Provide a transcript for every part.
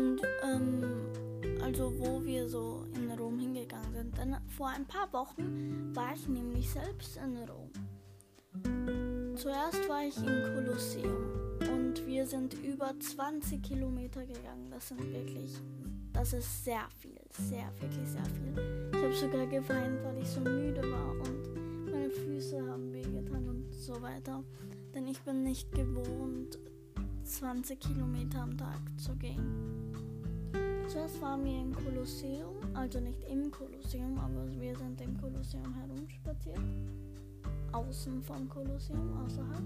Und ähm, also wo wir so in Rom hingegangen sind. Dann vor ein paar Wochen war ich nämlich selbst in Rom. Zuerst war ich im Kolosseum und wir sind über 20 Kilometer gegangen. Das sind wirklich, das ist sehr viel, sehr, wirklich sehr viel. Ich habe sogar geweint, weil ich so müde war und meine Füße haben wehgetan und so weiter. Denn ich bin nicht gewohnt, 20 Kilometer am Tag zu gehen. Zuerst waren wir im Kolosseum, also nicht im Kolosseum, aber wir sind im Kolosseum herumspaziert. Außen vom Kolosseum, außerhalb.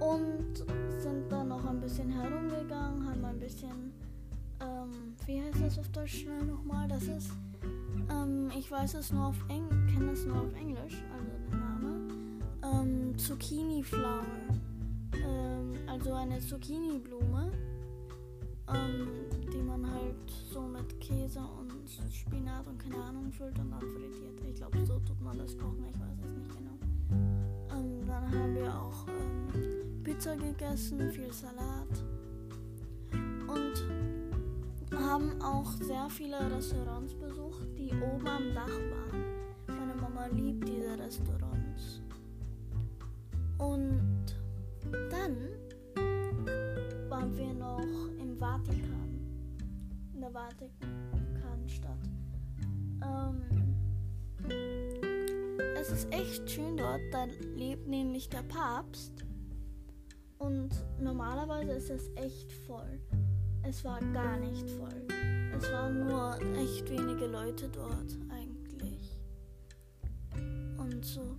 Und sind dann noch ein bisschen herumgegangen, haben ein bisschen, ähm, wie heißt das auf Deutsch schnell nochmal? Das ist, ähm, ich weiß es nur auf Englisch, kenne es nur auf Englisch, also der Name. Ähm, Zucchini Flower. Also eine Zucchini-Blume. Ähm, die man halt so mit Käse und Spinat und keine Ahnung füllt und dann frittiert. Ich glaube, so tut man das kochen, ich weiß es nicht genau. Ähm, dann haben wir auch ähm, Pizza gegessen, viel Salat und haben auch sehr viele Restaurants besucht, die oben am Dach waren. Meine Mama liebt diese Restaurants. Und dann der Vatikanstadt. Ähm, es ist echt schön dort, da lebt nämlich der Papst und normalerweise ist es echt voll. Es war gar nicht voll. Es waren nur echt wenige Leute dort eigentlich. Und so.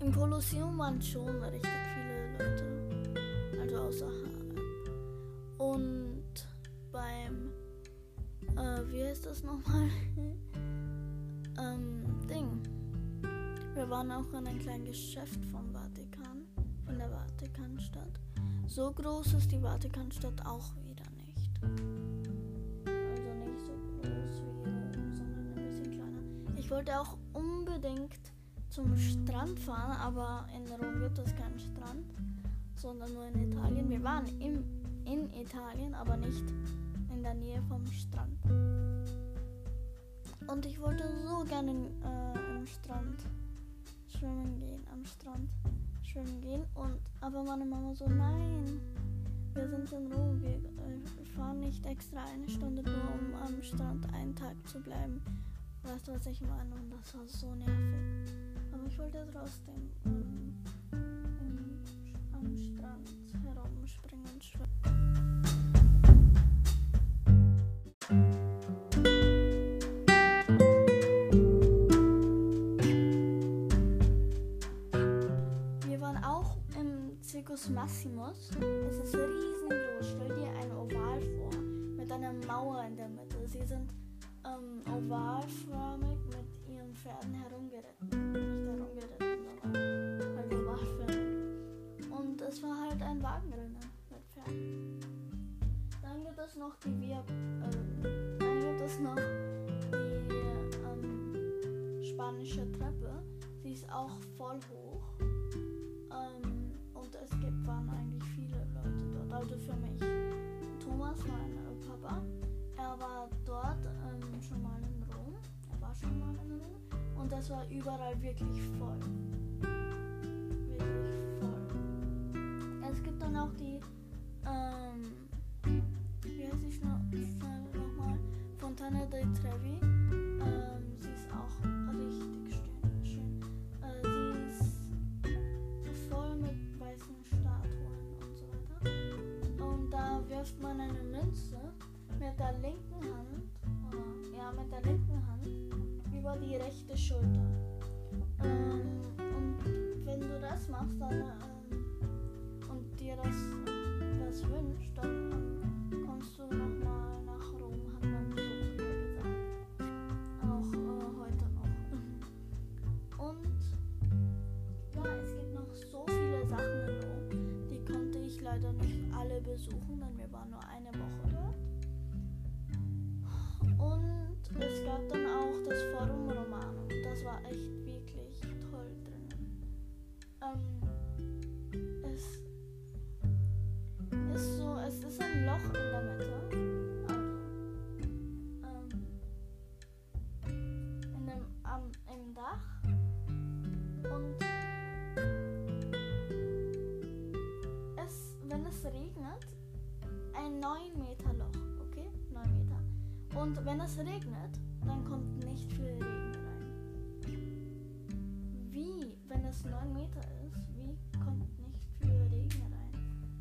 Im Kolosseum waren schon richtig viele Leute. Also außerhalb. Und beim, äh, wie heißt das nochmal? ähm, Ding. Wir waren auch in einem kleinen Geschäft vom Vatikan, von der Vatikanstadt. So groß ist die Vatikanstadt auch wieder nicht. Also nicht so groß wie Rom, sondern ein bisschen kleiner. Ich wollte auch unbedingt zum Strand fahren, aber in Rom gibt es keinen Strand, sondern nur in Italien. Wir waren im, in Italien, aber nicht in der Nähe vom Strand. Und ich wollte so gerne äh, im Strand schwimmen gehen, am Strand schwimmen gehen. Und aber meine Mama so, nein, wir sind in Rom, wir äh, fahren nicht extra eine Stunde nur, um am Strand einen Tag zu bleiben. Weißt du, was ich meine? Und das war so nervig. Aber ich wollte trotzdem ähm, am Strand herumspringen und schwimmen. Wir waren auch im Circus Maximus. Es ist riesengroß. Stell dir ein Oval vor mit einer Mauer in der Mitte. Sie sind ähm, ovalförmig mit ihren Pferden herumgeritten. Nicht herumgeritten, noch die Via, ähm, dann gibt es noch die ähm, spanische Treppe. Sie ist auch voll hoch. Ähm, und es gibt, waren eigentlich viele Leute dort. Also für mich. Thomas, mein äh, Papa, er war dort ähm, schon mal in Rom. Er war schon mal in Rom. Und das war überall wirklich voll. Wirklich voll. Es gibt dann auch die, über die rechte Schulter. Ähm, und wenn du das machst, dann ähm, und dir das, das wünscht, dann ähm, kommst du nochmal nach Rom, hat man so früher gesagt. Auch äh, heute noch. Und ja, es gibt noch so viele Sachen in Rom. Die konnte ich leider nicht alle besuchen, denn wir waren nur eine Woche dort. Und es gab dann auch das Forum Romano. Das war echt wirklich toll drin. Ähm, es ist so, es ist ein Loch in der Mitte. Also, ähm, am, Dach. Und wenn es regnet, ein 9 Meter und wenn es regnet, dann kommt nicht viel Regen rein. Wie, wenn es 9 Meter ist, wie kommt nicht viel Regen rein?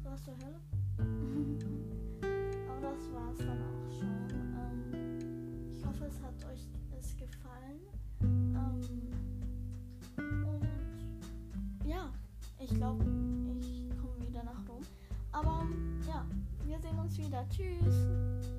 Was zur Hölle? Aber das war's dann auch schon. Ähm, ich hoffe, es hat euch es gefallen. Ähm, und ja, ich glaube, ich komme wieder nach Rom. Aber ja, wir sehen uns wieder. Tschüss.